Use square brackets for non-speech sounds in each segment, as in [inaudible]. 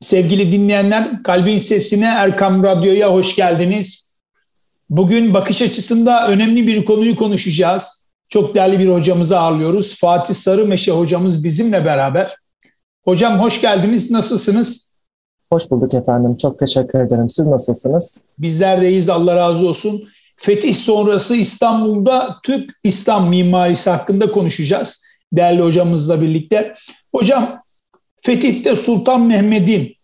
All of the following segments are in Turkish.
Sevgili dinleyenler, Kalbin Sesine Erkam Radyo'ya hoş geldiniz. Bugün bakış açısında önemli bir konuyu konuşacağız. Çok değerli bir hocamızı ağırlıyoruz. Fatih Sarımeşe hocamız bizimle beraber. Hocam hoş geldiniz, nasılsınız? Hoş bulduk efendim, çok teşekkür ederim. Siz nasılsınız? Bizler de iyiyiz, Allah razı olsun. Fetih sonrası İstanbul'da Türk İslam mimarisi hakkında konuşacağız. Değerli hocamızla birlikte. Hocam Fetih'te Sultan Mehmet'in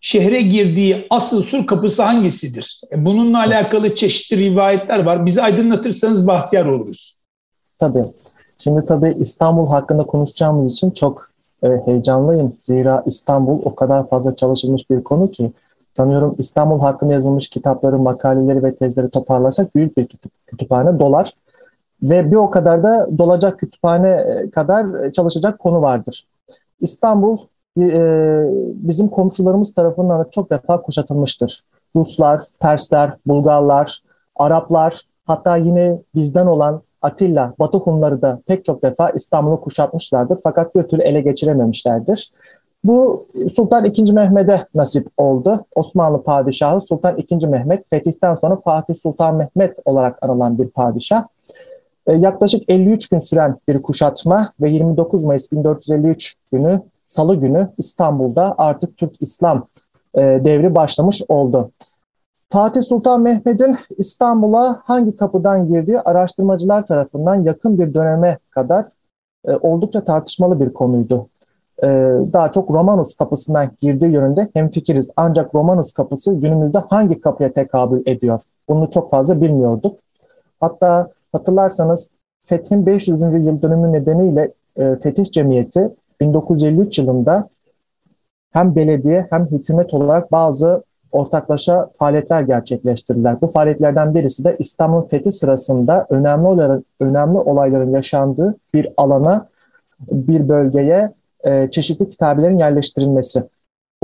şehre girdiği asıl sur kapısı hangisidir? E, bununla alakalı çeşitli rivayetler var. Bizi aydınlatırsanız bahtiyar oluruz. Tabii. Şimdi tabii İstanbul hakkında konuşacağımız için çok e, heyecanlıyım. Zira İstanbul o kadar fazla çalışılmış bir konu ki sanıyorum İstanbul hakkında yazılmış kitapları, makaleleri ve tezleri toparlasak büyük bir kütüphane dolar. Ve bir o kadar da dolacak kütüphane e, kadar çalışacak konu vardır. İstanbul e, bizim komşularımız tarafından da çok defa kuşatılmıştır. Ruslar, Persler, Bulgarlar, Araplar, hatta yine bizden olan Atilla, Batı Hunları da pek çok defa İstanbul'u kuşatmışlardır fakat bir türlü ele geçirememişlerdir. Bu Sultan II. Mehmet'e nasip oldu. Osmanlı padişahı Sultan II. Mehmet, fetihten sonra Fatih Sultan Mehmet olarak anılan bir padişah. E, yaklaşık 53 gün süren bir kuşatma ve 29 Mayıs 1453 günü Salı günü İstanbul'da artık Türk İslam e, devri başlamış oldu. Fatih Sultan Mehmet'in İstanbul'a hangi kapıdan girdiği araştırmacılar tarafından yakın bir döneme kadar e, oldukça tartışmalı bir konuydu. Daha çok Romanus kapısından girdiği yönünde hemfikiriz. Ancak Romanus kapısı günümüzde hangi kapıya tekabül ediyor? Bunu çok fazla bilmiyorduk. Hatta hatırlarsanız Fethin 500. yıl dönümü nedeniyle e, Fetih Cemiyeti 1953 yılında hem belediye hem hükümet olarak bazı ortaklaşa faaliyetler gerçekleştirdiler. Bu faaliyetlerden birisi de İstanbul Fethi sırasında önemli olayların, önemli olayların yaşandığı bir alana, bir bölgeye e, çeşitli kitabelerin yerleştirilmesi.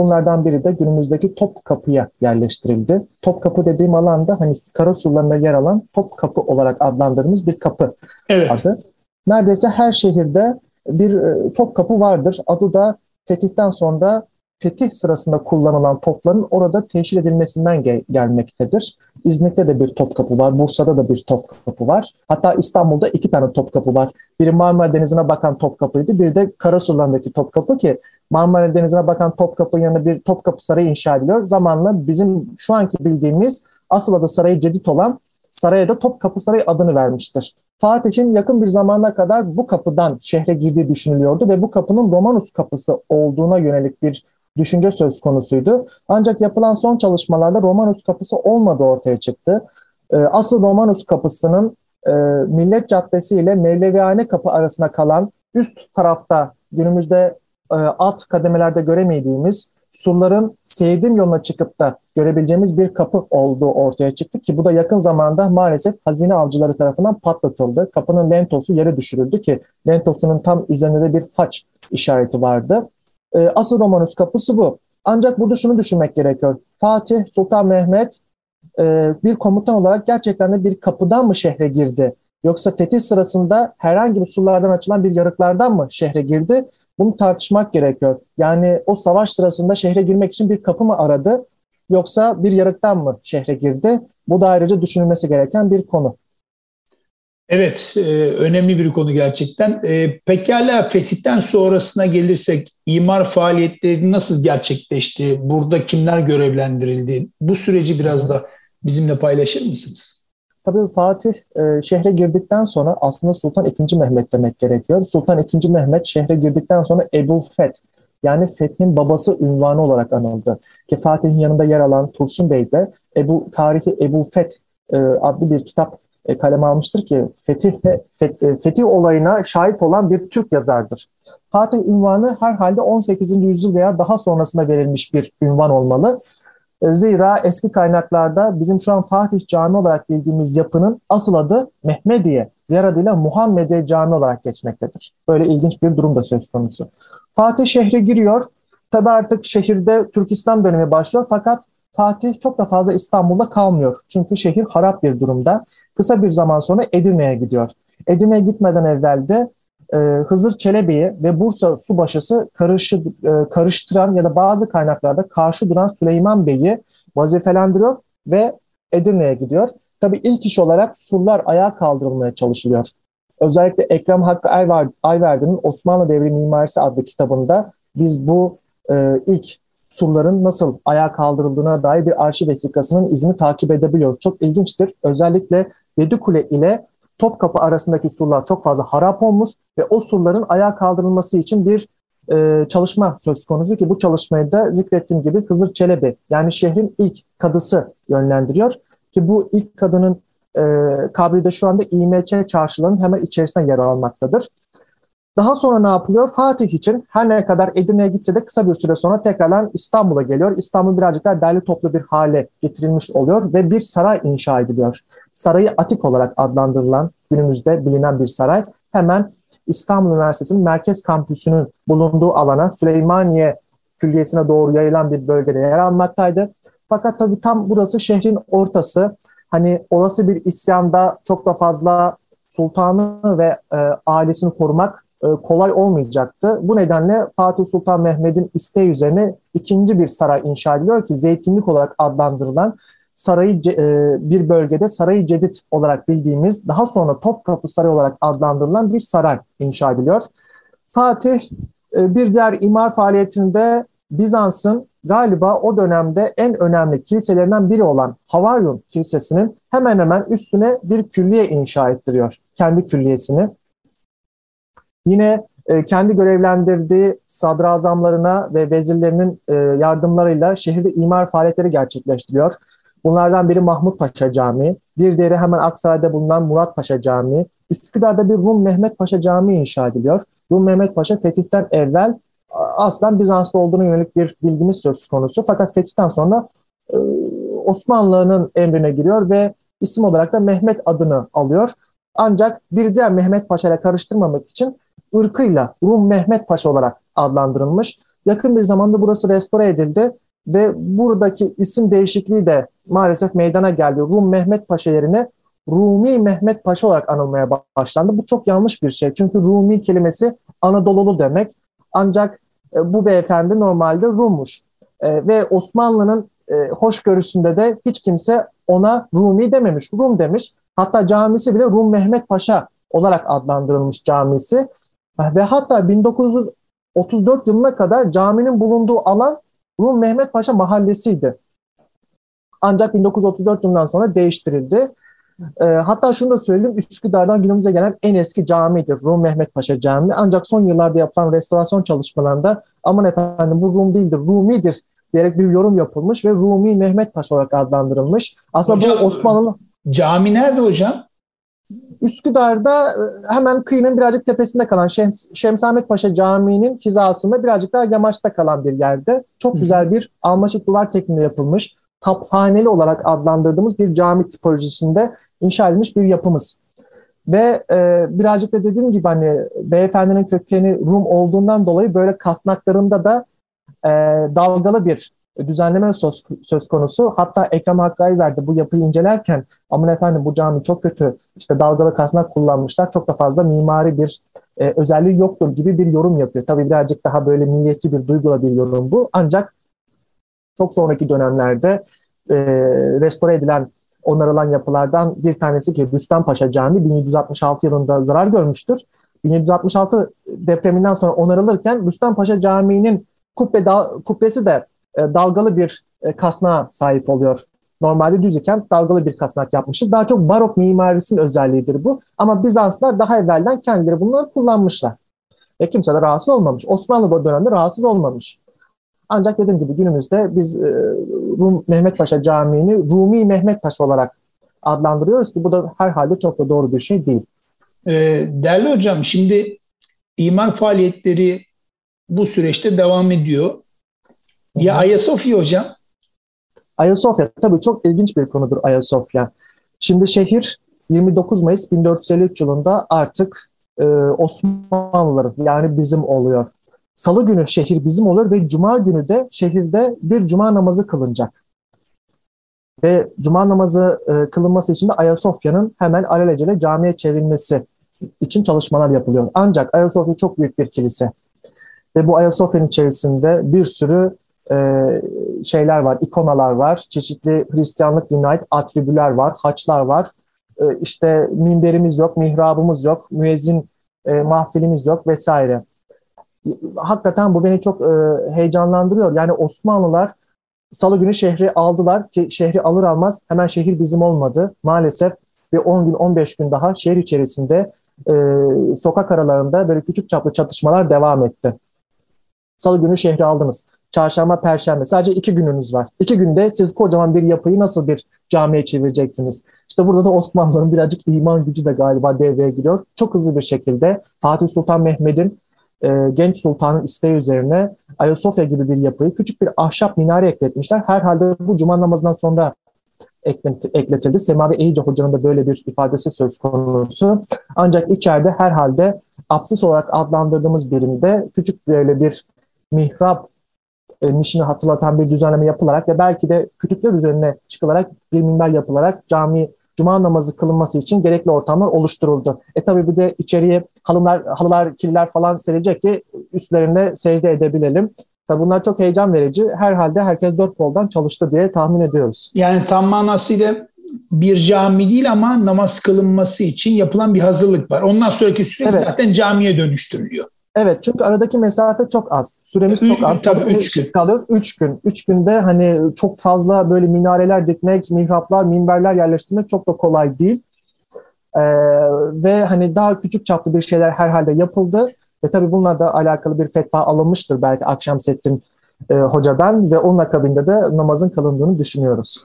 Bunlardan biri de günümüzdeki Topkapı'ya yerleştirildi. Topkapı dediğim alanda hani Karasullarında yer alan Topkapı olarak adlandırdığımız bir kapı evet. adı. Neredeyse her şehirde bir e, Topkapı vardır. Adı da fetihten sonra fetih sırasında kullanılan topların orada teşhir edilmesinden gel- gelmektedir. İznik'te de bir Topkapı var, Bursa'da da bir Topkapı var. Hatta İstanbul'da iki tane Topkapı var. Biri Marmara Denizi'ne bakan Topkapı'ydı, biri de Karasular'daki Topkapı ki Marmara Denizi'ne bakan Topkapı'nın yanında bir Topkapı Sarayı inşa ediliyor. Zamanla bizim şu anki bildiğimiz asıl adı Sarayı Cedid olan saraya da Topkapı Sarayı adını vermiştir. Fatih'in yakın bir zamana kadar bu kapıdan şehre girdiği düşünülüyordu ve bu kapının Romanus kapısı olduğuna yönelik bir düşünce söz konusuydu. Ancak yapılan son çalışmalarda Romanus kapısı olmadığı ortaya çıktı. Ee, asıl Romanus kapısının e, Millet Caddesi ile Mevlevihane kapı arasında kalan üst tarafta günümüzde e, alt kademelerde göremediğimiz surların Seydim yoluna çıkıp da görebileceğimiz bir kapı olduğu ortaya çıktı ki bu da yakın zamanda maalesef hazine avcıları tarafından patlatıldı. Kapının lentosu yere düşürüldü ki lentosunun tam üzerinde de bir haç işareti vardı. E, asıl Romanus kapısı bu. Ancak burada şunu düşünmek gerekiyor. Fatih Sultan Mehmet e, bir komutan olarak gerçekten de bir kapıdan mı şehre girdi? Yoksa fetih sırasında herhangi bir surlardan açılan bir yarıklardan mı şehre girdi? Bunu tartışmak gerekiyor. Yani o savaş sırasında şehre girmek için bir kapı mı aradı yoksa bir yarıktan mı şehre girdi? Bu da ayrıca düşünülmesi gereken bir konu. Evet, e, önemli bir konu gerçekten. E, pekala fetihten sonrasına gelirsek imar faaliyetleri nasıl gerçekleşti? Burada kimler görevlendirildi? Bu süreci biraz da bizimle paylaşır mısınız? Tabii Fatih e, şehre girdikten sonra aslında Sultan II. Mehmet demek gerekiyor. Sultan II. Mehmet şehre girdikten sonra Ebu Feth yani Fethin babası ünvanı olarak anıldı. Ki Fatih'in yanında yer alan Tursun Bey de Ebu tarihi Ebu Feth e, adlı bir kitap e, kaleme almıştır ki Fetih Feth, e, Fetih olayına şahit olan bir Türk yazardır. Fatih ünvanı herhalde 18. yüzyıl veya daha sonrasında verilmiş bir ünvan olmalı. E, zira eski kaynaklarda bizim şu an Fatih Cami olarak bildiğimiz yapının asıl adı Mehmediye, diğer adıyla Muhammediye Cami olarak geçmektedir. Böyle ilginç bir durum da söz konusu. Fatih şehre giriyor. Tabi artık şehirde Türk İslam dönemi başlıyor fakat Fatih çok da fazla İstanbul'da kalmıyor. Çünkü şehir harap bir durumda. Kısa bir zaman sonra Edirne'ye gidiyor. Edirne'ye gitmeden evvel de e, Hızır Çelebi'yi ve Bursa Subaşısı karışı, e, karıştıran ya da bazı kaynaklarda karşı duran Süleyman Bey'i vazifelendiriyor ve Edirne'ye gidiyor. Tabii ilk iş olarak surlar ayağa kaldırılmaya çalışılıyor. Özellikle Ekrem Hakkı Ayverdi'nin Osmanlı Devri Mimarisi adlı kitabında biz bu e, ilk surların nasıl ayağa kaldırıldığına dair bir arşiv vesikasının izini takip edebiliyoruz. Çok ilginçtir. Özellikle Yedikule ile Topkapı arasındaki surlar çok fazla harap olmuş ve o surların ayağa kaldırılması için bir e, çalışma söz konusu ki bu çalışmayı da zikrettiğim gibi Hızır Çelebi yani şehrin ilk kadısı yönlendiriyor ki bu ilk kadının e, kabri de şu anda İMÇ çarşılarının hemen içerisinde yer almaktadır. Daha sonra ne yapılıyor? Fatih için her ne kadar Edirne'ye gitse de kısa bir süre sonra tekrardan İstanbul'a geliyor. İstanbul birazcık daha derli toplu bir hale getirilmiş oluyor ve bir saray inşa ediliyor. Sarayı Atik olarak adlandırılan günümüzde bilinen bir saray hemen İstanbul Üniversitesi'nin merkez kampüsünün bulunduğu alana Süleymaniye Külliyesi'ne doğru yayılan bir bölgede yer almaktaydı. Fakat tabii tam burası şehrin ortası. Hani olası bir isyanda çok da fazla sultanı ve e, ailesini korumak kolay olmayacaktı. Bu nedenle Fatih Sultan Mehmet'in isteği üzerine ikinci bir saray inşa ediliyor ki zeytinlik olarak adlandırılan sarayı e, bir bölgede Sarayı Cedid olarak bildiğimiz daha sonra Topkapı Sarayı olarak adlandırılan bir saray inşa ediliyor. Fatih e, bir diğer imar faaliyetinde Bizans'ın galiba o dönemde en önemli kiliselerinden biri olan Havaryum Kilisesi'nin hemen hemen üstüne bir külliye inşa ettiriyor. Kendi külliyesini. Yine e, kendi görevlendirdiği sadrazamlarına ve vezirlerinin e, yardımlarıyla şehirde imar faaliyetleri gerçekleştiriyor. Bunlardan biri Mahmut Paşa Camii, bir diğeri hemen Aksaray'da bulunan Murat Paşa Camii. Üsküdar'da bir Rum Mehmet Paşa Camii inşa ediliyor. Rum Mehmet Paşa fetihten evvel aslen Bizans'ta olduğuna yönelik bir bilgimiz söz konusu. Fakat fetihten sonra e, Osmanlı'nın emrine giriyor ve isim olarak da Mehmet adını alıyor. Ancak bir diğer Mehmet Paşa ile karıştırmamak için ırkıyla Rum Mehmet Paşa olarak adlandırılmış. Yakın bir zamanda burası restore edildi ve buradaki isim değişikliği de maalesef meydana geldi. Rum Mehmet Paşa yerine Rumi Mehmet Paşa olarak anılmaya başlandı. Bu çok yanlış bir şey. Çünkü Rumi kelimesi Anadolulu demek. Ancak e, bu beyefendi normalde Rummuş. E, ve Osmanlı'nın e, hoşgörüsünde de hiç kimse ona Rumi dememiş, Rum demiş. Hatta camisi bile Rum Mehmet Paşa olarak adlandırılmış camisi. Ve hatta 1934 yılına kadar caminin bulunduğu alan Rum Mehmet Paşa mahallesiydi. Ancak 1934 yılından sonra değiştirildi. E, hatta şunu da söyleyeyim, Üsküdar'dan günümüze gelen en eski camidir Rum Mehmet Paşa Camii. Ancak son yıllarda yapılan restorasyon çalışmalarında aman efendim bu Rum değildir, Rumi'dir diyerek bir yorum yapılmış ve Rumi Mehmet Paşa olarak adlandırılmış. Aslında hocam, bu Osmanlı... Cami nerede hocam? Üsküdar'da e, hemen kıyının birazcık tepesinde kalan Şems, Şemsamet Paşa Camii'nin hizasında birazcık daha yamaçta kalan bir yerde çok güzel bir almaşık duvar tekniğinde yapılmış taphaneli olarak adlandırdığımız bir cami tipolojisinde inşa edilmiş bir yapımız. Ve e, birazcık da dediğim gibi hani beyefendinin kökeni Rum olduğundan dolayı böyle kasnaklarında da e, dalgalı bir düzenleme söz, söz konusu. Hatta Ekrem Hakkari verdi bu yapıyı incelerken aman efendim bu cami çok kötü işte dalgalı kasnak kullanmışlar çok da fazla mimari bir e, özelliği yoktur gibi bir yorum yapıyor. Tabii birazcık daha böyle milliyetçi bir duygula bir yorum bu. Ancak çok sonraki dönemlerde e, restore edilen onarılan yapılardan bir tanesi ki Rüstem Paşa Camii 1766 yılında zarar görmüştür. 1766 depreminden sonra onarılırken Rüstem Paşa Camii'nin kubbe dal, kubbesi de e, dalgalı bir e, kasnağa sahip oluyor. Normalde düz iken dalgalı bir kasnak yapmışız. Daha çok barok mimarisinin özelliğidir bu. Ama Bizanslar daha evvelden kendileri bunları kullanmışlar. E kimse de rahatsız olmamış. Osmanlı bu dönemde rahatsız olmamış. Ancak dediğim gibi günümüzde biz e, Rum Mehmet Paşa Camii'ni Rumi Mehmet Paşa olarak adlandırıyoruz ki bu da herhalde çok da doğru bir şey değil. E, değerli hocam şimdi imar faaliyetleri bu süreçte devam ediyor. Ya Ayasofya hocam? Ayasofya tabii çok ilginç bir konudur Ayasofya. Şimdi şehir 29 Mayıs 1453 yılında artık e, Osmanlıların yani bizim oluyor. Salı günü şehir bizim olur ve cuma günü de şehirde bir cuma namazı kılınacak. Ve cuma namazı e, kılınması için de Ayasofya'nın hemen alelacele camiye çevrilmesi için çalışmalar yapılıyor. Ancak Ayasofya çok büyük bir kilise. Ve bu Ayasofya'nın içerisinde bir sürü şeyler var, ikonalar var, çeşitli Hristiyanlık dinine ait atribüler var, haçlar var. E, işte minberimiz yok, mihrabımız yok, müezzin e, mahfilimiz yok vesaire. Hakikaten bu beni çok e, heyecanlandırıyor. Yani Osmanlılar Salı günü şehri aldılar ki şehri alır almaz hemen şehir bizim olmadı. Maalesef bir 10 gün 15 gün daha şehir içerisinde e, sokak aralarında böyle küçük çaplı çatışmalar devam etti. Salı günü şehri aldınız. Çarşamba, Perşembe. Sadece iki gününüz var. İki günde siz kocaman bir yapıyı nasıl bir camiye çevireceksiniz? İşte burada da Osmanlıların birazcık iman gücü de galiba devreye giriyor. Çok hızlı bir şekilde Fatih Sultan Mehmet'in e, genç sultanın isteği üzerine Ayasofya gibi bir yapıyı küçük bir ahşap minare ekletmişler. Herhalde bu cuma namazından sonra ekletildi. Semavi Eyice Hoca'nın da böyle bir ifadesi söz konusu. Ancak içeride herhalde apsis olarak adlandırdığımız birimde küçük böyle bir mihrap e, nişini hatırlatan bir düzenleme yapılarak ve belki de kütükler üzerine çıkılarak bir minber yapılarak cami cuma namazı kılınması için gerekli ortamlar oluşturuldu. E tabii bir de içeriye halılar, halılar, killer falan serecek ki üstlerinde secde edebilelim. Tabii bunlar çok heyecan verici. Herhalde herkes dört koldan çalıştı diye tahmin ediyoruz. Yani tam manasıyla bir cami değil ama namaz kılınması için yapılan bir hazırlık var. Ondan sonraki süreç evet. zaten camiye dönüştürülüyor. Evet çünkü aradaki mesafe çok az. Süremiz çok az. Tabii üç gün. Kalıyoruz. Üç gün. Üç günde hani çok fazla böyle minareler dikmek, mihraplar, minberler yerleştirmek çok da kolay değil. Ee, ve hani daha küçük çaplı bir şeyler herhalde yapıldı. Ve tabii bununla da alakalı bir fetva alınmıştır belki akşam settin e, hocadan ve onun akabinde de namazın kılındığını düşünüyoruz.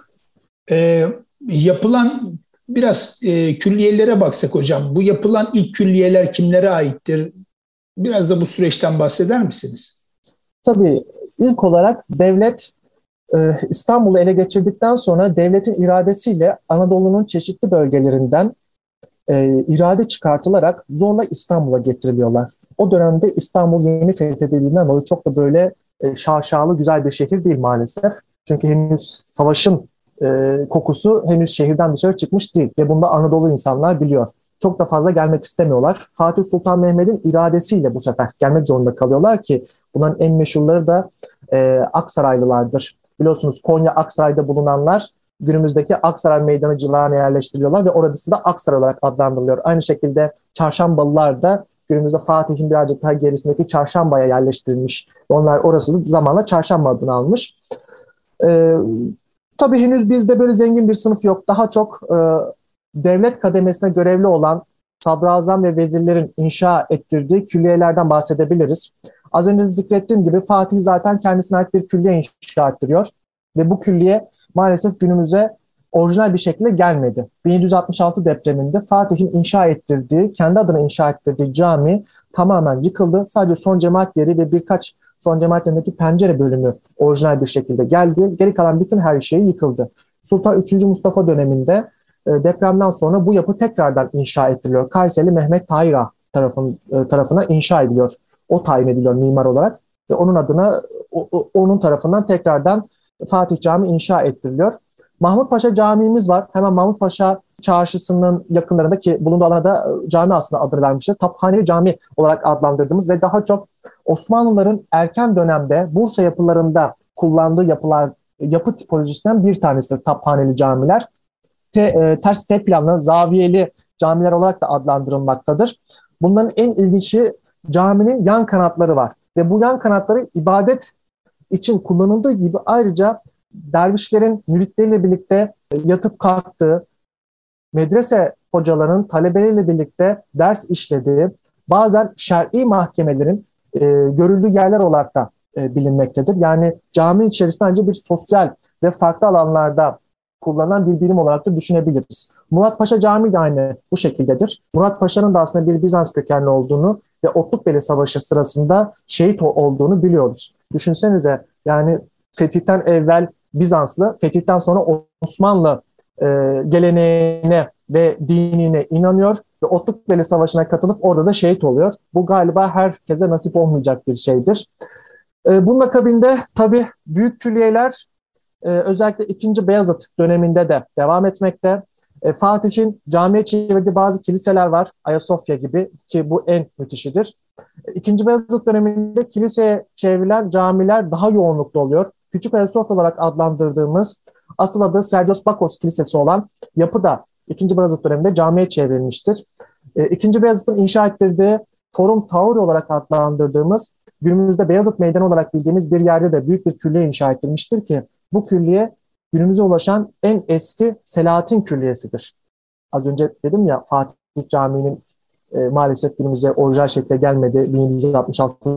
Ee, yapılan biraz e, külliyelere baksak hocam. Bu yapılan ilk külliyeler kimlere aittir? Biraz da bu süreçten bahseder misiniz? Tabii ilk olarak devlet e, İstanbul'u ele geçirdikten sonra devletin iradesiyle Anadolu'nun çeşitli bölgelerinden e, irade çıkartılarak zorla İstanbul'a getiriliyorlar. O dönemde İstanbul yeni fethedildiğinden dolayı çok da böyle e, şaşalı güzel bir şehir değil maalesef. Çünkü henüz savaşın kokusu henüz şehirden dışarı çıkmış değil ve bunda Anadolu insanlar biliyor çok da fazla gelmek istemiyorlar. Fatih Sultan Mehmet'in iradesiyle bu sefer gelmek zorunda kalıyorlar ki bunların en meşhurları da e, Aksaraylılardır. Biliyorsunuz Konya Aksaray'da bulunanlar günümüzdeki Aksaray Meydanı civarına yerleştiriliyorlar ve orası da Aksaray olarak adlandırılıyor. Aynı şekilde Çarşambalılar da günümüzde Fatih'in birazcık daha gerisindeki Çarşamba'ya yerleştirilmiş. Onlar orası zamanla Çarşamba adını almış. Ee, tabii henüz bizde böyle zengin bir sınıf yok. Daha çok e, devlet kademesine görevli olan sadrazam ve vezirlerin inşa ettirdiği külliyelerden bahsedebiliriz. Az önce zikrettiğim gibi Fatih zaten kendisine ait bir külliye inşa ettiriyor ve bu külliye maalesef günümüze orijinal bir şekilde gelmedi. 1766 depreminde Fatih'in inşa ettirdiği, kendi adına inşa ettirdiği cami tamamen yıkıldı. Sadece son cemaat yeri ve birkaç son cemaat yerindeki pencere bölümü orijinal bir şekilde geldi. Geri kalan bütün her şey yıkıldı. Sultan 3. Mustafa döneminde depremden sonra bu yapı tekrardan inşa ediliyor. Kayseri Mehmet Tayra tarafın, e, tarafına inşa ediliyor. O tayin ediliyor mimar olarak ve onun adına o, onun tarafından tekrardan Fatih Camii inşa ettiriliyor. Mahmut Paşa Camii'miz var. Hemen Mahmut Paşa çarşısının yakınlarında ki bulunduğu alana da e, cami aslında adını vermiştir. Taphaneli Cami olarak adlandırdığımız ve daha çok Osmanlıların erken dönemde Bursa yapılarında kullandığı yapılar yapı tipolojisinden bir tanesidir Taphaneli camiler te, e, ters T planlı, zaviyeli camiler olarak da adlandırılmaktadır. Bunların en ilginci caminin yan kanatları var. Ve bu yan kanatları ibadet için kullanıldığı gibi ayrıca dervişlerin müritleriyle birlikte yatıp kalktığı, medrese hocalarının talebeleriyle birlikte ders işlediği, bazen şer'i mahkemelerin e, görüldüğü yerler olarak da e, bilinmektedir. Yani cami içerisinde ancak bir sosyal ve farklı alanlarda kullanılan bir birim olarak da düşünebiliriz. Murat Paşa Camii de aynı bu şekildedir. Murat Paşa'nın da aslında bir Bizans kökenli olduğunu ve Otlukbeli Savaşı sırasında şehit olduğunu biliyoruz. Düşünsenize yani fetihten evvel Bizanslı, fetihten sonra Osmanlı e, geleneğine ve dinine inanıyor ve Otlukbeli Savaşı'na katılıp orada da şehit oluyor. Bu galiba herkese nasip olmayacak bir şeydir. E, bunun akabinde tabii büyük külliyeler e, özellikle 2. Beyazıt döneminde de devam etmekte. E, Fatih'in camiye çevirdiği bazı kiliseler var. Ayasofya gibi ki bu en müthişidir. E, İkinci Beyazıt döneminde kiliseye çevrilen camiler daha yoğunlukta oluyor. Küçük Ayasofya olarak adlandırdığımız asıl adı Sergios Bakos Kilisesi olan yapı da İkinci Beyazıt döneminde camiye çevrilmiştir. E, İkinci Beyazıt'ın inşa ettirdiği Forum Tauri olarak adlandırdığımız günümüzde Beyazıt Meydanı olarak bildiğimiz bir yerde de büyük bir külliye inşa ettirmiştir ki bu külliye günümüze ulaşan en eski Selahattin Külliyesi'dir. Az önce dedim ya Fatih Camii'nin e, maalesef günümüze orijinal şekle gelmedi. 1766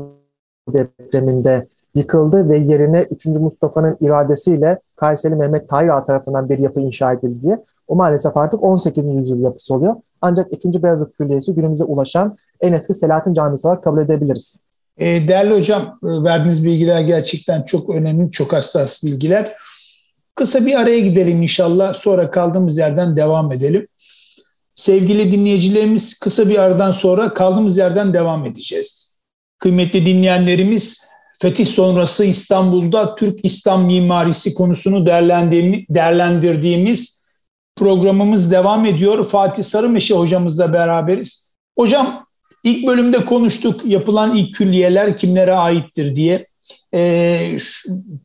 depreminde yıkıldı ve yerine 3. Mustafa'nın iradesiyle Kayseri Mehmet Tahir tarafından bir yapı inşa edildi diye. O maalesef artık 18. yüzyıl yapısı oluyor. Ancak 2. Beyazıt Külliyesi günümüze ulaşan en eski Selahattin Camisi olarak kabul edebiliriz. E, değerli hocam, e, verdiğiniz bilgiler gerçekten çok önemli, çok hassas bilgiler. Kısa bir araya gidelim inşallah. Sonra kaldığımız yerden devam edelim. Sevgili dinleyicilerimiz kısa bir aradan sonra kaldığımız yerden devam edeceğiz. Kıymetli dinleyenlerimiz fetih sonrası İstanbul'da Türk İslam mimarisi konusunu değerlendirdiğimiz programımız devam ediyor. Fatih Sarımeşe hocamızla beraberiz. Hocam ilk bölümde konuştuk yapılan ilk külliyeler kimlere aittir diye. E,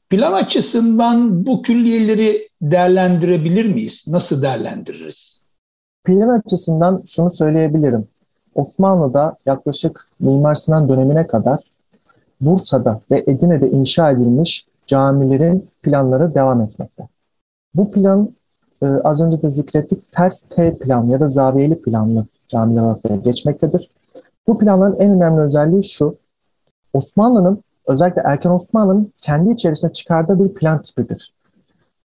plan açısından bu külliyeleri değerlendirebilir miyiz? Nasıl değerlendiririz? Plan açısından şunu söyleyebilirim. Osmanlı'da yaklaşık Mimar Sinan dönemine kadar Bursa'da ve Edirne'de inşa edilmiş camilerin planları devam etmekte. Bu plan e, az önce de zikrettik ters T plan ya da zaviyeli planlı camiler olarak geçmektedir. Bu planların en önemli özelliği şu. Osmanlı'nın özellikle erken Osmanlı'nın kendi içerisinde çıkardığı bir plan tipidir.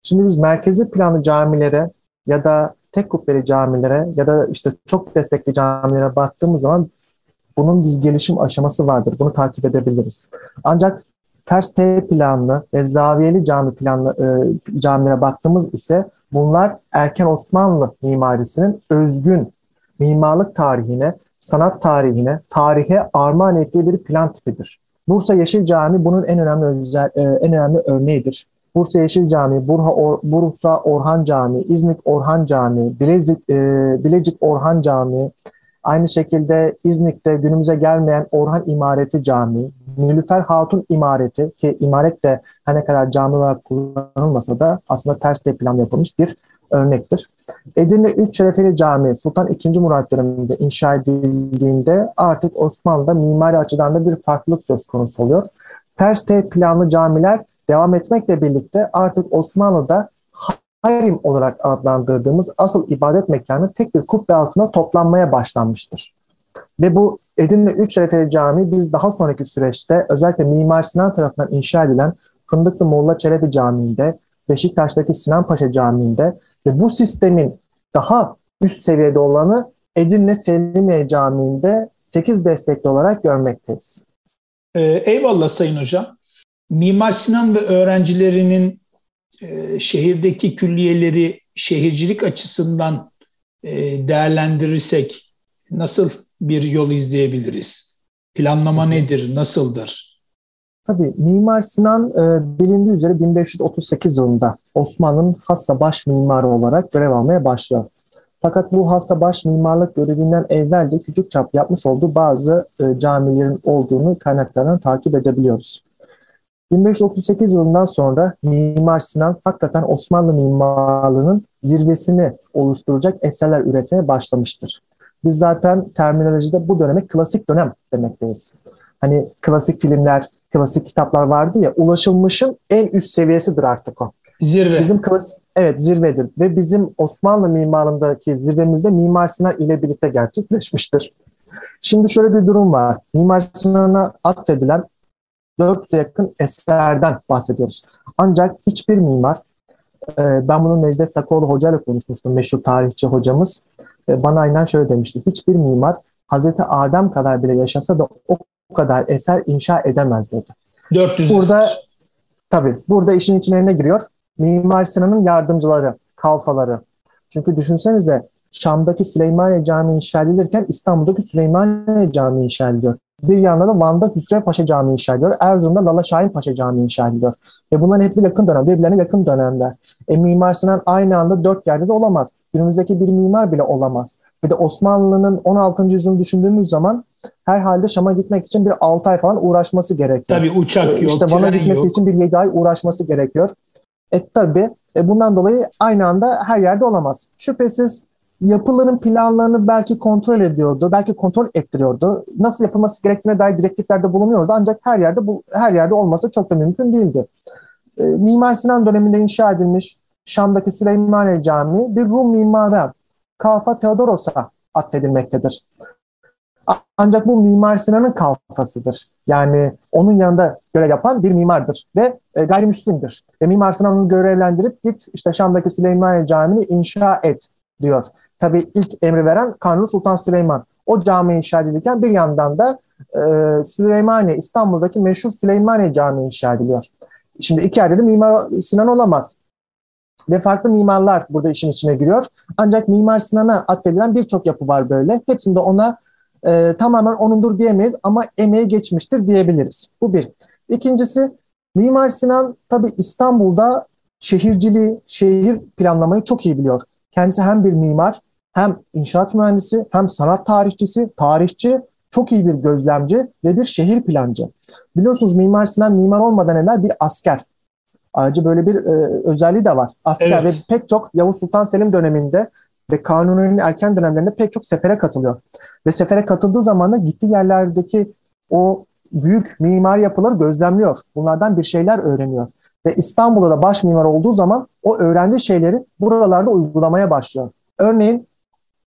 Şimdi biz merkezi planlı camilere ya da tek kubbeli camilere ya da işte çok destekli camilere baktığımız zaman bunun bir gelişim aşaması vardır. Bunu takip edebiliriz. Ancak ters T planlı ve zaviyeli cami planlı e, camilere baktığımız ise bunlar erken Osmanlı mimarisinin özgün mimarlık tarihine, sanat tarihine, tarihe armağan ettiği bir plan tipidir. Bursa Yeşil Cami bunun en önemli özel, e, en önemli örneğidir. Bursa Yeşil Cami, Burha Or, Bursa Orhan Cami, İznik Orhan Cami, Bilezik, e, Bilecik Orhan Cami, aynı şekilde İznik'te günümüze gelmeyen Orhan İmareti Cami, Nilüfer Hatun İmareti ki imaret de her ne kadar cami olarak kullanılmasa da aslında ters de plan yapılmış bir örnektir. Edirne Üç Şerefeli Camii Sultan II. Murat döneminde inşa edildiğinde artık Osmanlı'da mimari açıdan da bir farklılık söz konusu oluyor. Ters T planlı camiler devam etmekle birlikte artık Osmanlı'da harim olarak adlandırdığımız asıl ibadet mekanı tek bir kubbe altına toplanmaya başlanmıştır. Ve bu Edirne Üç Şerefeli Camii biz daha sonraki süreçte özellikle Mimar Sinan tarafından inşa edilen Fındıklı Molla Çelebi Camii'nde, Beşiktaş'taki Sinan Paşa Camii'nde ve bu sistemin daha üst seviyede olanı Edirne Selimiye Camii'nde 8 destekli olarak görmekteyiz. Ee, eyvallah Sayın Hocam. Mimar Sinan ve öğrencilerinin e, şehirdeki külliyeleri şehircilik açısından e, değerlendirirsek nasıl bir yol izleyebiliriz? Planlama nedir, nasıldır? Tabii Mimar Sinan e, bilindiği üzere 1538 yılında Osmanlı'nın hassa baş mimarı olarak görev almaya başlıyor. Fakat bu hassa baş mimarlık görevinden evvel de küçük çap yapmış olduğu bazı e, camilerin olduğunu kaynaklardan takip edebiliyoruz. 1538 yılından sonra Mimar Sinan hakikaten Osmanlı mimarlığının zirvesini oluşturacak eserler üretmeye başlamıştır. Biz zaten terminolojide bu döneme klasik dönem demekteyiz. Hani klasik filmler, klasik kitaplar vardı ya ulaşılmışın en üst seviyesidir artık o. Zirve. Bizim klas evet zirvedir ve bizim Osmanlı mimarlığındaki zirvemizde Mimar Sinan ile birlikte gerçekleşmiştir. Şimdi şöyle bir durum var. Mimar Sinan'a atfedilen 400'e yakın eserden bahsediyoruz. Ancak hiçbir mimar, e, ben bunu Necdet Sakoğlu Hoca ile konuşmuştum, meşhur tarihçi hocamız. E, bana aynen şöyle demişti. Hiçbir mimar Hazreti Adem kadar bile yaşasa da o kadar eser inşa edemez dedi. 400 Burada eser. tabii burada işin içine ne giriyor? Mimar Sinan'ın yardımcıları, kalfaları. Çünkü düşünsenize Şam'daki Süleymaniye Camii inşa edilirken İstanbul'daki Süleymaniye Camii inşa ediliyor. Bir yandan da Van'da Hüsrev Paşa Camii inşa ediliyor. Erzurum'da Lala Şahin Paşa Camii inşa ediliyor. Ve bunların hepsi yakın dönem, birbirlerine yakın dönemde. E, Mimar Sinan aynı anda dört yerde de olamaz. Günümüzdeki bir mimar bile olamaz. Bir de Osmanlı'nın 16. yüzyılını düşündüğümüz zaman herhalde Şam'a gitmek için bir 6 ay falan uğraşması gerekiyor. Tabii uçak yok, İşte Van'a gitmesi yok. için bir 7 ay uğraşması gerekiyor. E tabii e, bundan dolayı aynı anda her yerde olamaz. Şüphesiz yapıların planlarını belki kontrol ediyordu, belki kontrol ettiriyordu. Nasıl yapılması gerektiğine dair direktiflerde bulunuyordu ancak her yerde bu her yerde olması çok da mümkün değildi. E, Mimar Sinan döneminde inşa edilmiş Şam'daki Süleymaniye Camii bir Rum mimara Kalfa Theodoros'a atfedilmektedir. Ancak bu Mimar Sinan'ın kalfasıdır. Yani onun yanında görev yapan bir mimardır ve e, gayrimüslimdir. Ve Mimar Sinan'ı görevlendirip git işte Şam'daki Süleymaniye Camii'ni inşa et diyor. Tabi ilk emri veren Kanuni Sultan Süleyman. O cami inşa edilirken bir yandan da e, Süleymaniye, İstanbul'daki meşhur Süleymaniye Camii inşa ediliyor. Şimdi iki yerde de Mimar Sinan olamaz. Ve farklı mimarlar burada işin içine giriyor. Ancak Mimar Sinan'a atfedilen birçok yapı var böyle. Hepsinde ona e, tamamen onundur diyemeyiz ama emeği geçmiştir diyebiliriz. Bu bir. İkincisi Mimar Sinan tabi İstanbul'da şehirciliği, şehir planlamayı çok iyi biliyor. Kendisi hem bir mimar, hem inşaat mühendisi, hem sanat tarihçisi, tarihçi, çok iyi bir gözlemci ve bir şehir plancı. Biliyorsunuz Mimar Sinan mimar olmadan evvel bir asker. Ayrıca böyle bir e, özelliği de var. Asker evet. ve pek çok Yavuz Sultan Selim döneminde ve Kanuni'nin erken dönemlerinde pek çok sefere katılıyor. Ve sefere katıldığı zaman da gittiği yerlerdeki o büyük mimar yapıları gözlemliyor. Bunlardan bir şeyler öğreniyor. Ve İstanbul'da da baş mimar olduğu zaman o öğrendiği şeyleri buralarda uygulamaya başlıyor. Örneğin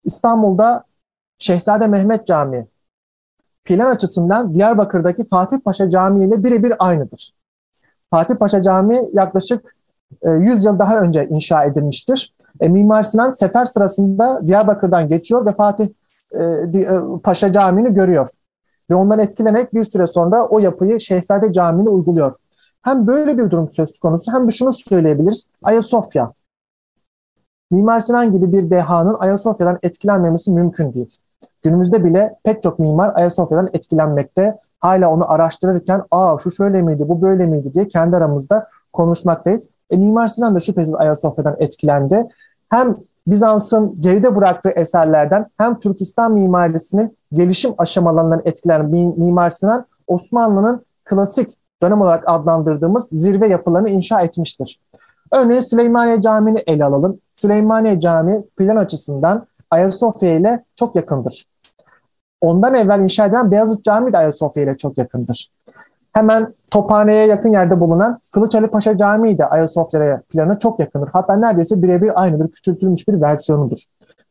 İstanbul'da Şehzade Mehmet Camii plan açısından Diyarbakır'daki Fatih Paşa Camii ile birebir aynıdır. Fatih Paşa Camii yaklaşık 100 e, yıl daha önce inşa edilmiştir. E, Mimar Sinan sefer sırasında Diyarbakır'dan geçiyor ve Fatih e, e, Paşa Camii'ni görüyor. Ve ondan etkilenerek bir süre sonra o yapıyı Şehzade Camii'ne uyguluyor. Hem böyle bir durum söz konusu hem de şunu söyleyebiliriz. Ayasofya. Mimar Sinan gibi bir dehanın Ayasofya'dan etkilenmemesi mümkün değil. Günümüzde bile pek çok mimar Ayasofya'dan etkilenmekte. Hala onu araştırırken aa şu şöyle miydi, bu böyle miydi diye kendi aramızda konuşmaktayız. E, Mimar Sinan da şüphesiz Ayasofya'dan etkilendi. Hem Bizans'ın geride bıraktığı eserlerden hem Türkistan mimarisinin gelişim aşamalarından etkilenen Mimar Sinan, Osmanlı'nın klasik dönem olarak adlandırdığımız zirve yapılarını inşa etmiştir. Örneğin Süleymaniye Camii'ni ele alalım. Süleymaniye Camii plan açısından Ayasofya ile çok yakındır. Ondan evvel inşa edilen Beyazıt Camii de Ayasofya ile çok yakındır. Hemen Tophane'ye yakın yerde bulunan Kılıç Ali Paşa Camii de Ayasofya'ya planı çok yakındır. Hatta neredeyse birebir aynıdır, küçültülmüş bir versiyonudur.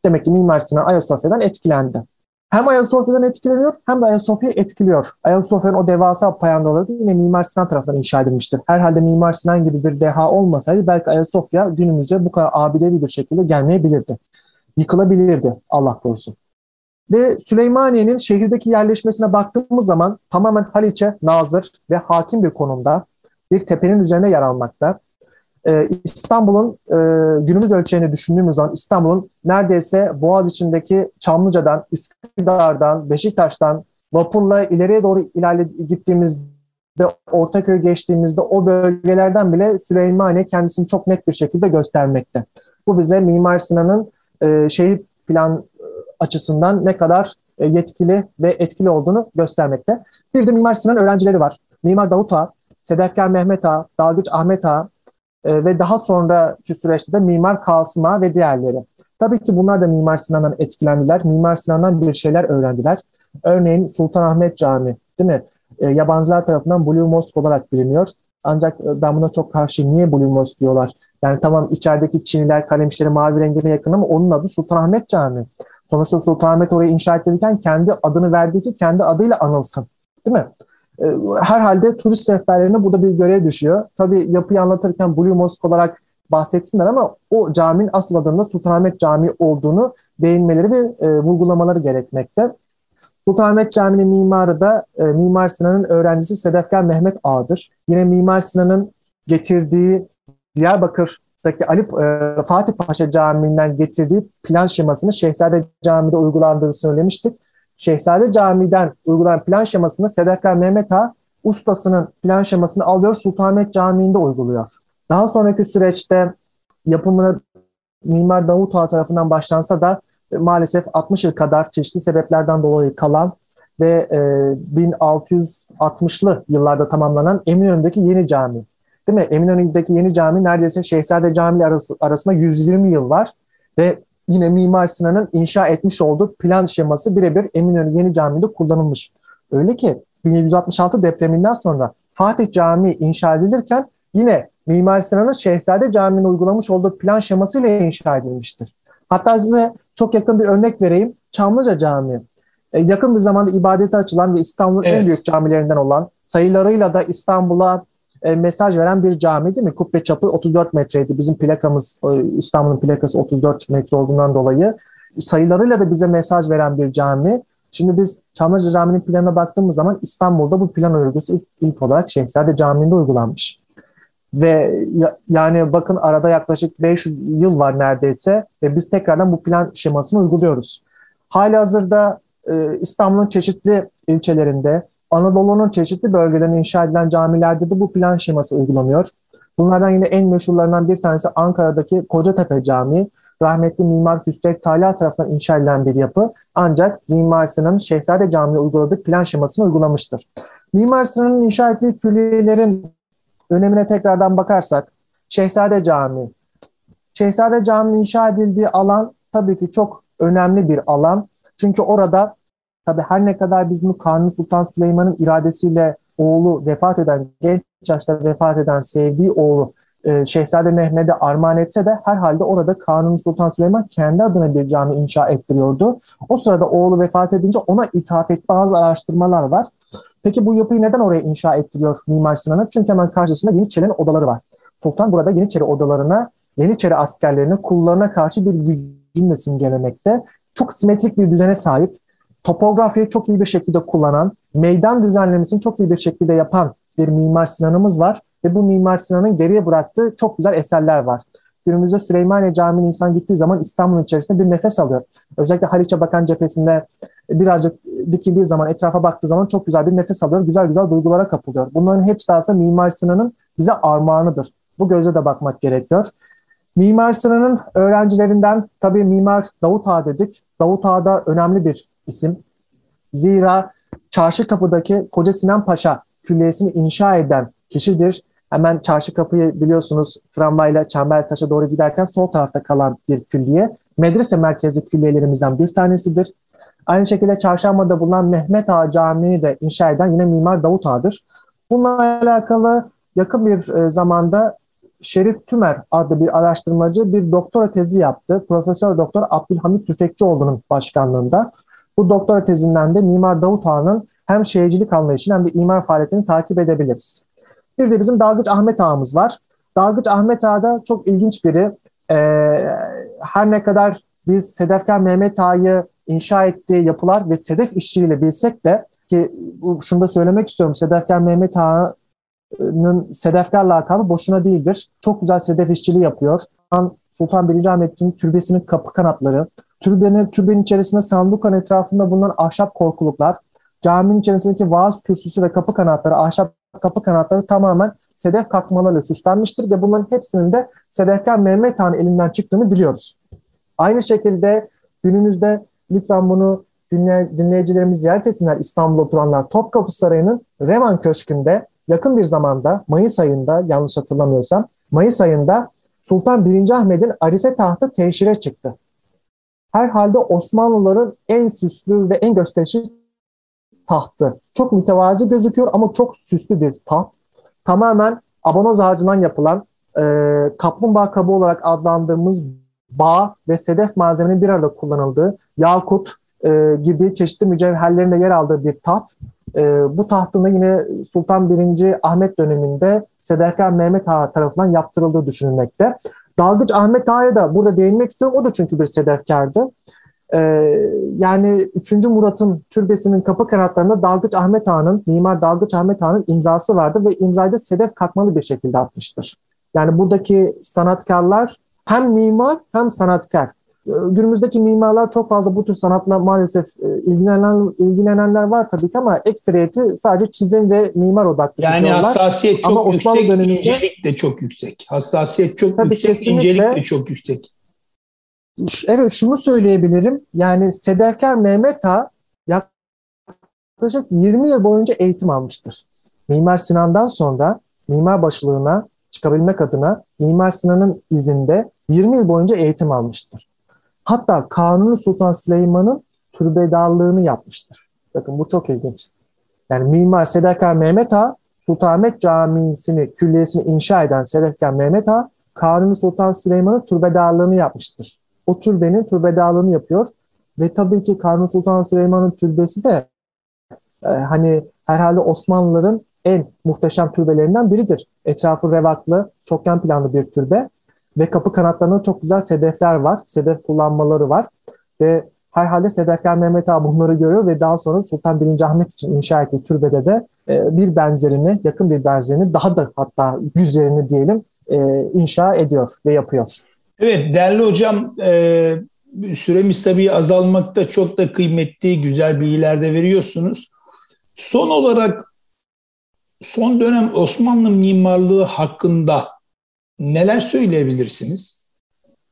Demek ki Mimar Sinan Ayasofya'dan etkilendi. Hem Ayasofya'dan etkileniyor hem de Ayasofya etkiliyor. Ayasofya'nın o devasa payandaları da yine Mimar Sinan tarafından inşa edilmiştir. Herhalde Mimar Sinan gibi bir deha olmasaydı belki Ayasofya günümüze bu kadar abidevi bir şekilde gelmeyebilirdi. Yıkılabilirdi Allah korusun. Ve Süleymaniye'nin şehirdeki yerleşmesine baktığımız zaman tamamen Haliç'e nazır ve hakim bir konumda bir tepenin üzerine yer almakta. Ee, İstanbul'un e, günümüz ölçeğini düşündüğümüz zaman İstanbul'un neredeyse Boğaz içindeki Çamlıca'dan, Üsküdar'dan, Beşiktaş'tan vapurla ileriye doğru ilerle gittiğimizde, Ortaköy geçtiğimizde o bölgelerden bile Süleymaniye kendisini çok net bir şekilde göstermekte. Bu bize Mimar Sinan'ın e, şehir plan açısından ne kadar e, yetkili ve etkili olduğunu göstermekte. Bir de Mimar Sinan öğrencileri var. Mimar Davut Ağa, Sedefkar Mehmet Ağa, Dalgıç Ahmet Ağa e, ve daha sonraki süreçte de Mimar Kasım Ağa ve diğerleri. Tabii ki bunlar da Mimar Sinan'dan etkilendiler. Mimar Sinan'dan bir şeyler öğrendiler. Örneğin Sultanahmet Camii, değil mi? E, yabancılar tarafından Blue Mosque olarak biliniyor. Ancak ben buna çok karşıyım. Niye Blue Mosque diyorlar? Yani tamam içerideki Çiniler kalemişleri mavi rengine yakın ama onun adı Sultanahmet Camii. Sonuçta Sultanahmet orayı inşa ettirirken kendi adını verdiği ki kendi adıyla anılsın. Değil mi? Ee, herhalde turist rehberlerine burada bir görev düşüyor. Tabii yapıyı anlatırken Blue Mosque olarak bahsetsinler ama o caminin asıl adının Sultanahmet Camii olduğunu değinmeleri ve e, vurgulamaları gerekmekte. Sultanahmet Camii'nin mimarı da e, Mimar Sinan'ın öğrencisi Sedefkar Mehmet Ağa'dır. Yine Mimar Sinan'ın getirdiği Diyarbakır Daki Ali e, Fatih Paşa Camii'nden getirdiği plan şemasını Şehzade Camii'de uygulandığını söylemiştik. Şehzade Camii'den uygulanan plan şemasını Sedefkar Mehmet Ağa ustasının plan şemasını alıyor Sultanahmet Camii'nde uyguluyor. Daha sonraki süreçte yapımını Mimar Davut Ağa tarafından başlansa da e, maalesef 60 yıl kadar çeşitli sebeplerden dolayı kalan ve e, 1660'lı yıllarda tamamlanan Eminönü'ndeki yeni cami. Değil mi? Eminönü'ndeki yeni cami neredeyse Şehzade Camii arası, arasında 120 yıl var ve yine Mimar Sinan'ın inşa etmiş olduğu plan şeması birebir Eminönü Yeni Camii'de kullanılmış. Öyle ki 1766 depreminden sonra Fatih Camii inşa edilirken yine Mimar Sinan'ın Şehzade Camii'ne uygulamış olduğu plan şemasıyla inşa edilmiştir. Hatta size çok yakın bir örnek vereyim. Çamlıca Camii. E, yakın bir zamanda ibadete açılan ve İstanbul'un evet. en büyük camilerinden olan sayılarıyla da İstanbul'a e, mesaj veren bir cami değil mi? Kubbe çapı 34 metreydi. Bizim plakamız İstanbul'un plakası 34 metre olduğundan dolayı sayılarıyla da bize mesaj veren bir cami. Şimdi biz Çamlıca Camii'nin planına baktığımız zaman İstanbul'da bu plan örgüsü ilk, ilk olarak Şehzade Camii'nde uygulanmış. Ve yani bakın arada yaklaşık 500 yıl var neredeyse ve biz tekrardan bu plan şemasını uyguluyoruz. Hali hazırda e, İstanbul'un çeşitli ilçelerinde, Anadolu'nun çeşitli bölgelerinde inşa edilen camilerde de bu plan şeması uygulanıyor. Bunlardan yine en meşhurlarından bir tanesi Ankara'daki Kocatepe Camii. Rahmetli Mimar Hüsrev Talha tarafından inşa edilen bir yapı. Ancak Mimar Sinan'ın Şehzade Camii'ne uyguladığı plan şemasını uygulamıştır. Mimar Sinan'ın inşa ettiği külliyelerin önemine tekrardan bakarsak, Şehzade Camii. Şehzade Camii inşa edildiği alan tabii ki çok önemli bir alan. Çünkü orada tabii her ne kadar biz bunu Kanuni Sultan Süleyman'ın iradesiyle oğlu vefat eden, genç yaşta vefat eden sevdiği oğlu e, Şehzade Mehmet'e armağan etse de herhalde orada Kanuni Sultan Süleyman kendi adına bir cami inşa ettiriyordu. O sırada oğlu vefat edince ona ithaf et bazı araştırmalar var. Peki bu yapıyı neden oraya inşa ettiriyor Mimar Sinan'a? Çünkü hemen karşısında Yeniçeri'nin odaları var. Sultan burada Yeniçeri odalarına, Yeniçeri askerlerinin kullarına karşı bir gücünle simgelemekte. Çok simetrik bir düzene sahip, topografiyi çok iyi bir şekilde kullanan, meydan düzenlemesini çok iyi bir şekilde yapan bir Mimar Sinan'ımız var. Ve bu Mimar Sinan'ın geriye bıraktığı çok güzel eserler var. Günümüzde Süleymaniye Camii'ne insan gittiği zaman İstanbul'un içerisinde bir nefes alıyor. Özellikle Haliç'e bakan cephesinde birazcık dikildiği zaman, etrafa baktığı zaman çok güzel bir nefes alıyor. Güzel güzel duygulara kapılıyor. Bunların hepsi aslında Mimar Sinan'ın bize armağanıdır. Bu gözle de bakmak gerekiyor. Mimar Sinan'ın öğrencilerinden tabii Mimar Davut Ağa dedik. Davut Ağa da önemli bir isim. Zira Çarşı Kapı'daki Koca Sinan Paşa Külliyesi'ni inşa eden kişidir. Hemen Çarşı Kapı'yı biliyorsunuz tramvayla Çembertaş'a doğru giderken sol tarafta kalan bir külliye. Medrese merkezli külliyelerimizden bir tanesidir. Aynı şekilde Çarşamba'da bulunan Mehmet Ağa Camii'ni de inşa eden yine Mimar Davut Ağa'dır. Bununla alakalı yakın bir e, zamanda Şerif Tümer adlı bir araştırmacı bir doktora tezi yaptı. Profesör Doktor Abdülhamit Tüfekçioğlu'nun başkanlığında. Bu doktora tezinden de Mimar Davut Ağa'nın hem şehircilik anlayışını hem de imar faaliyetini takip edebiliriz. Bir de bizim Dalgıç Ahmet Ağa'mız var. Dalgıç Ahmet Ağa da çok ilginç biri. Ee, her ne kadar biz Sedefkar Mehmet Ağa'yı inşa ettiği yapılar ve sedef işçiliğiyle bilsek de ki şunu da söylemek istiyorum. Sedefkar Mehmet Ağa'nın Sedefkar lakabı boşuna değildir. Çok güzel sedef işçiliği yapıyor. Sultan 1. Ahmet'in türbesinin kapı kanatları, türbenin, türbenin içerisinde sandukan etrafında bulunan ahşap korkuluklar, caminin içerisindeki vaaz kürsüsü ve kapı kanatları, ahşap kapı kanatları tamamen sedef katmalarıyla süslenmiştir ve bunların hepsinin de Sedefkar Mehmet Han'ın elinden çıktığını biliyoruz. Aynı şekilde günümüzde lütfen bunu dinley dinleyicilerimiz ziyaret etsinler İstanbul'da oturanlar. Topkapı Sarayı'nın Revan Köşkü'nde yakın bir zamanda Mayıs ayında yanlış hatırlamıyorsam Mayıs ayında Sultan 1. Ahmet'in Arife tahtı teşhire çıktı. Herhalde Osmanlıların en süslü ve en gösterişli tahtı. Çok mütevazi gözüküyor ama çok süslü bir taht. Tamamen abonoz ağacından yapılan e, kaplumbağa kabı olarak adlandığımız bağ ve sedef malzemenin bir arada kullanıldığı, yakut e, gibi çeşitli mücevherlerin de yer aldığı bir taht. E, bu tahtın da yine Sultan 1. Ahmet döneminde Sedefkar Mehmet Ağa tarafından yaptırıldığı düşünülmekte. Dalgıç Ahmet Ağa'ya da burada değinmek istiyorum. O da çünkü bir sedefkardı. Ee, yani 3. Murat'ın türbesinin kapı kanatlarında Dalgıç Ahmet Ağa'nın, Mimar Dalgıç Ahmet Ağa'nın imzası vardı ve imzayı da sedef katmalı bir şekilde atmıştır. Yani buradaki sanatkarlar hem mimar hem sanatkar. Ee, günümüzdeki mimarlar çok fazla bu tür sanatla maalesef e, ilgilenen ilgilenenler var tabii ki ama ekseriyeti sadece çizim ve mimar odaklı. Yani gidiyorlar. hassasiyet çok Ama yüksek, Osmanlı döneminde- incelik de çok yüksek. Hassasiyet çok Tabii yüksek, kesinlikle. incelik de çok yüksek. Evet şunu söyleyebilirim. Yani Sedefkar Mehmet Ağa yaklaşık 20 yıl boyunca eğitim almıştır. Mimar Sinan'dan sonra mimar başlığına çıkabilmek adına Mimar Sinan'ın izinde 20 yıl boyunca eğitim almıştır. Hatta Kanuni Sultan Süleyman'ın türbedarlığını yapmıştır. Bakın bu çok ilginç. Yani Mimar Sedefkar Mehmet Ağa Sultanahmet Camisi'ni, külliyesini inşa eden Sedefkar Mehmet Ağa Kanuni Sultan Süleyman'ın türbedarlığını yapmıştır o türbenin türbedarlığını yapıyor. Ve tabii ki Kanuni Sultan Süleyman'ın türbesi de e, hani herhalde Osmanlıların en muhteşem türbelerinden biridir. Etrafı revaklı, çokgen planlı bir türbe ve kapı kanatlarında çok güzel sedefler var. Sedef kullanmaları var ve herhalde Sedefkar Mehmet Ağa bunları görüyor ve daha sonra Sultan 1. Ahmet için inşa ettiği türbede de e, bir benzerini, yakın bir benzerini, daha da hatta güzelini diyelim e, inşa ediyor ve yapıyor. Evet değerli hocam e, süremiz tabii azalmakta çok da kıymetli güzel bilgiler de veriyorsunuz. Son olarak son dönem Osmanlı mimarlığı hakkında neler söyleyebilirsiniz?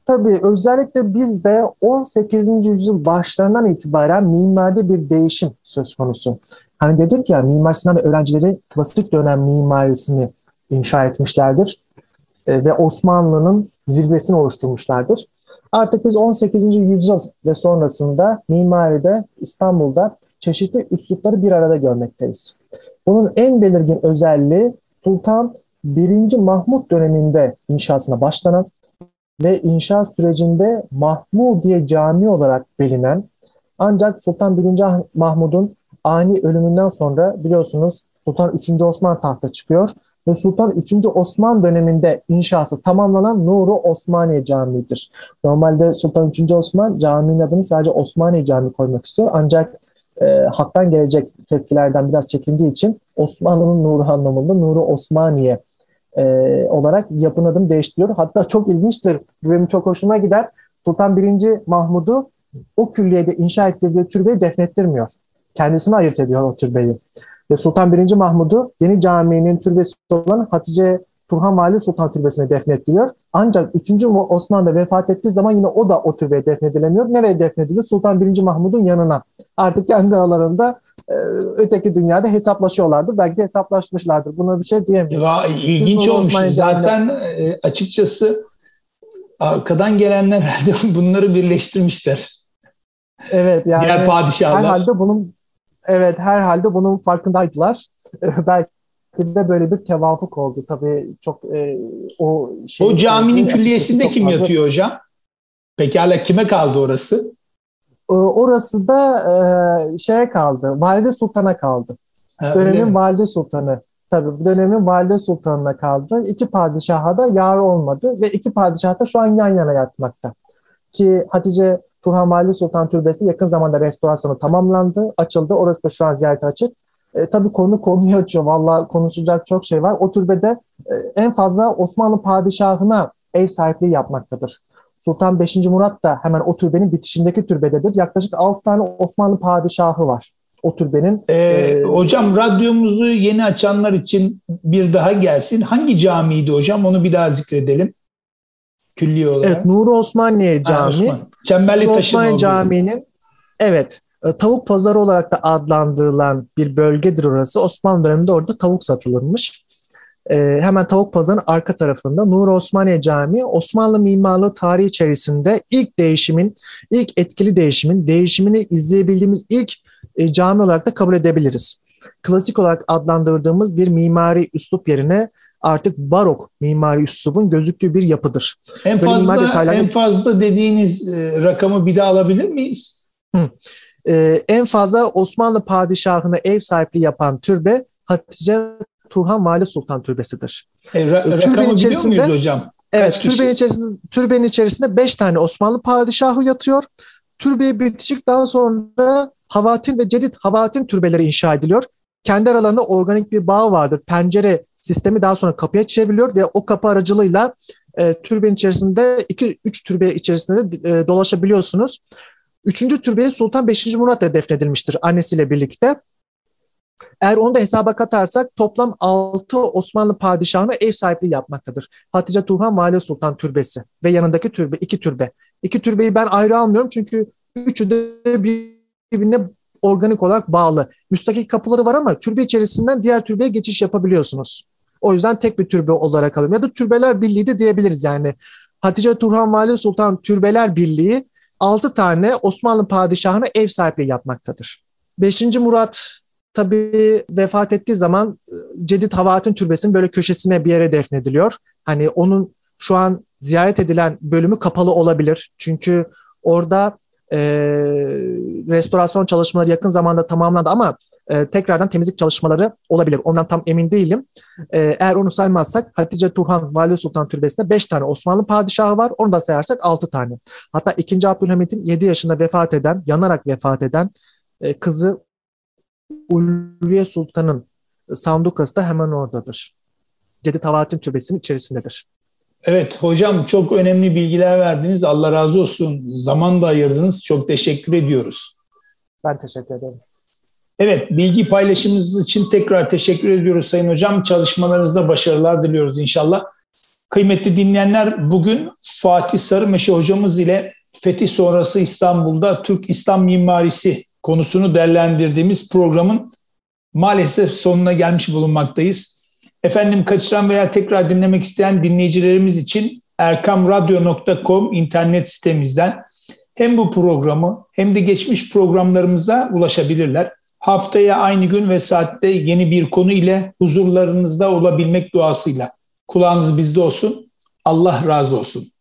Tabii özellikle bizde 18. yüzyıl başlarından itibaren mimaride bir değişim söz konusu. Hani dedik ya Mimar Sinan öğrencileri klasik dönem mimarisini inşa etmişlerdir. E, ve Osmanlı'nın zirvesini oluşturmuşlardır. Artık biz 18. yüzyıl ve sonrasında mimaride İstanbul'da çeşitli üslupları bir arada görmekteyiz. Bunun en belirgin özelliği Sultan 1. Mahmut döneminde inşasına başlanan ve inşaat sürecinde Mahmudiye Camii olarak bilinen ancak Sultan 1. Mahmud'un ani ölümünden sonra biliyorsunuz Sultan 3. Osman tahta çıkıyor ve Sultan 3. Osman döneminde inşası tamamlanan Nuru Osmaniye Camii'dir. Normalde Sultan 3. Osman caminin adını sadece Osmaniye Camii koymak istiyor. Ancak e, halktan gelecek tepkilerden biraz çekindiği için Osmanlı'nın nuru anlamında Nuru Osmaniye e, olarak yapın adını değiştiriyor. Hatta çok ilginçtir. Bu benim çok hoşuma gider. Sultan 1. Mahmud'u o külliyede inşa ettirdiği türbeyi defnettirmiyor. Kendisini ayırt ediyor o türbeyi. Ve Sultan 1. Mahmud'u Yeni Camii'nin türbesi olan Hatice Turhan Vali Sultan Türbesi'ne defnediliyor. Ancak 3. Osman da vefat ettiği zaman yine o da o türbeye defnedilemiyor. Nereye defnediliyor? Sultan 1. Mahmud'un yanına. Artık kendi aralarında e, öteki dünyada hesaplaşıyorlardır. Belki de hesaplaşmışlardır. Buna bir şey diyemeyiz. Va, ilginç olmuş. Zaten e, açıkçası arkadan gelenler herhalde [laughs] bunları birleştirmişler. Evet yani Diğer padişahlar. herhalde bunun evet herhalde bunun farkındaydılar. [laughs] Belki de böyle bir tevafuk oldu. Tabii çok e, o şey o caminin külliyesinde kim fazla- yatıyor hocam? Pekala kime kaldı orası? E, Orası da e, şeye kaldı. Valide Sultan'a kaldı. Ha, Dönemin mi? Valide Sultanı. Tabii dönemin Valide Sultan'ına kaldı. İki padişaha da yar olmadı ve iki padişah da şu an yan yana yatmakta. Ki Hatice Turhan Valide Sultan Türbesi yakın zamanda restorasyonu tamamlandı, açıldı. Orası da şu an ziyarete açık. E, tabii konu konuyu açıyor. Vallahi konuşacak çok şey var. O türbede e, en fazla Osmanlı padişahına ev sahipliği yapmaktadır. Sultan 5. Murat da hemen o türbenin bitişindeki türbededir. Yaklaşık 6 tane Osmanlı padişahı var. O türbenin Ee, Ee, hocam radyomuzu yeni açanlar için bir daha gelsin. Hangi camiydi hocam? Onu bir daha zikredelim. Külliye olarak. Evet, Nuri Osmaniye Ha, Camii. Osman. Çemberli Nuri Osmaniye. Camii'nin evet e, tavuk pazarı olarak da adlandırılan bir bölgedir orası. Osmanlı döneminde orada tavuk satılırmış. E, hemen tavuk pazarının arka tarafında Nuri Osmaniye Camii Osmanlı mimarlığı tarihi içerisinde ilk değişimin, ilk etkili değişimin, değişimini izleyebildiğimiz ilk e, cami olarak da kabul edebiliriz. Klasik olarak adlandırdığımız bir mimari üslup yerine artık barok mimari üslubun gözüktüğü bir yapıdır. En Böyle fazla detaylarını- en fazla dediğiniz e, rakamı bir daha alabilir miyiz? Ee, en fazla Osmanlı padişahına ev sahipliği yapan türbe Hatice Turhan Vali Sultan Türbesi'dir. E, ra- türbenin rakamı biliyor içerisinde- muyuz hocam? Evet, türbenin içerisinde, türbenin içerisinde 5 tane Osmanlı padişahı yatıyor. Türbeye bitişik daha sonra Havatin ve Cedid Havatin türbeleri inşa ediliyor. Kendi aralarında organik bir bağ vardır. Pencere sistemi daha sonra kapıya çevriliyor ve o kapı aracılığıyla e, türbenin içerisinde iki üç türbe içerisinde e, dolaşabiliyorsunuz. Üçüncü türbeye Sultan 5. Murat da defnedilmiştir annesiyle birlikte. Eğer onu da hesaba katarsak toplam 6 Osmanlı padişahına ev sahipliği yapmaktadır. Hatice Turhan Valide Sultan Türbesi ve yanındaki türbe, iki türbe. İki türbeyi ben ayrı almıyorum çünkü üçü de birbirine organik olarak bağlı. Müstakil kapıları var ama türbe içerisinden diğer türbeye geçiş yapabiliyorsunuz. O yüzden tek bir türbe olarak alıyorum. Ya da türbeler birliği de diyebiliriz yani. Hatice Turhan Valide Sultan Türbeler Birliği 6 tane Osmanlı padişahına ev sahipliği yapmaktadır. 5. Murat tabii vefat ettiği zaman e, Cedid Havatin Türbesi'nin böyle köşesine bir yere defnediliyor. Hani onun şu an ziyaret edilen bölümü kapalı olabilir. Çünkü orada e, restorasyon çalışmaları yakın zamanda tamamlandı ama e, tekrardan temizlik çalışmaları olabilir. Ondan tam emin değilim. E, eğer onu saymazsak Hatice Turhan Valide Sultan Türbesi'nde 5 tane Osmanlı padişahı var. Onu da sayarsak 6 tane. Hatta 2. Abdülhamit'in 7 yaşında vefat eden, yanarak vefat eden e, kızı Ulviye Sultan'ın sandukası da hemen oradadır. Cedid Havatin Türbesi'nin içerisindedir. Evet hocam çok önemli bilgiler verdiniz. Allah razı olsun. Zaman da ayırdınız. Çok teşekkür ediyoruz. Ben teşekkür ederim. Evet, bilgi paylaşımınız için tekrar teşekkür ediyoruz Sayın Hocam. Çalışmalarınızda başarılar diliyoruz inşallah. Kıymetli dinleyenler, bugün Fatih Sarımeşe hocamız ile fetih sonrası İstanbul'da Türk İslam mimarisi konusunu değerlendirdiğimiz programın maalesef sonuna gelmiş bulunmaktayız. Efendim kaçıran veya tekrar dinlemek isteyen dinleyicilerimiz için erkamradyo.com internet sitemizden hem bu programı hem de geçmiş programlarımıza ulaşabilirler. Haftaya aynı gün ve saatte yeni bir konu ile huzurlarınızda olabilmek duasıyla. Kulağınız bizde olsun. Allah razı olsun.